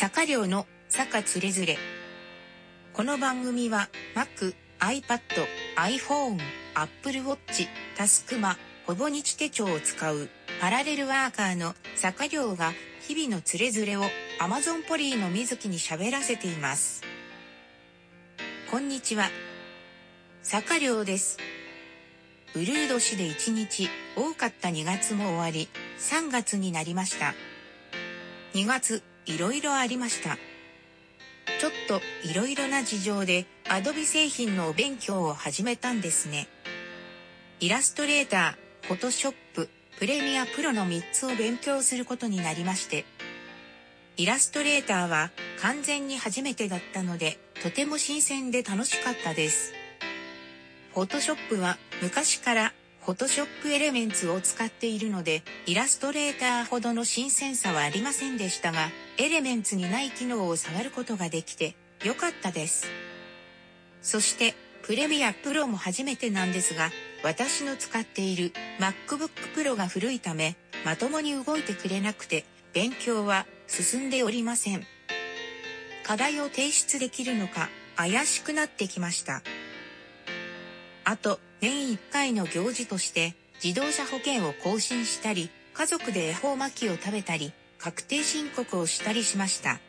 坂寮の坂つれづれ。この番組は Mac、iPad、iPhone、Apple Watch、タスクマ、ほぼ日手帳を使うパラレルワーカーの坂寮が日々のつれづれを Amazon ポリーの水木に喋らせています。こんにちは。坂寮です。ウルー年で1日多かった2月も終わり、3月になりました。2月、いろいろありました。ちょっといろいろな事情で Adobe 製品のお勉強を始めたんですね。イラストレーター、フォトショップ、プレミアプロの3つを勉強することになりまして、イラストレーターは完全に初めてだったので、とても新鮮で楽しかったです。フォトショップは昔からフォトショップエレメンツを使っているので、イラストレーターほどの新鮮さはありませんでしたが、エレメンツにない機能を触ることができて良かったです。そして、プレミアプロも初めてなんですが、私の使っている MacBook Pro が古いため、まともに動いてくれなくて、勉強は進んでおりません。課題を提出できるのか怪しくなってきました。あと、年1回の行事として、自動車保険を更新したり、家族で恵方巻きを食べたり、確定申告をしたりしました。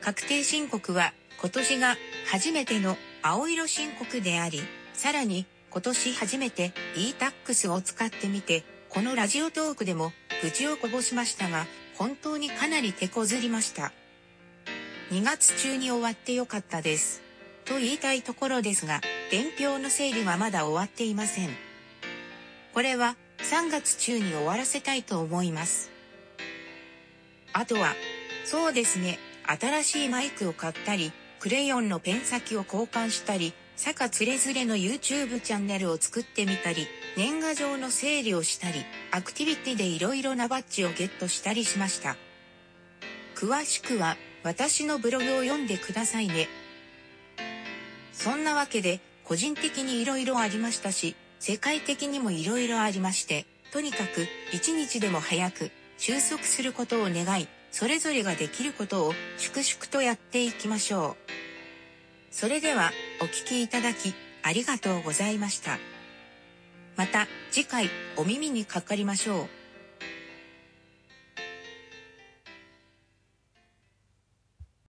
確定申告は今年が初めての青色申告であり、さらに今年初めて e-tax を使ってみて、このラジオトークでも愚痴をこぼしましたが、本当にかなり手こずりました。2月中に終わってよかったです。と言いたいところですが、伝票の整理はまだ終わっていません。これは3月中に終わらせたいと思います。あとは、そうですね、新しいマイクを買ったり、クレヨンのペン先を交換したり、坂つれづれの YouTube チャンネルを作ってみたり、年賀状の整理をしたり、アクティビティでいろいろなバッジをゲットしたりしました。詳しくは私のブログを読んでくださいね。そんなわけで個人的にいろいろありましたし、世界的にもいろいろありまして、とにかく一日でも早く収束することを願い、それぞれができることを粛々とやっていきましょう。それではお聞きいただきありがとうございました。また次回お耳にかかりましょう。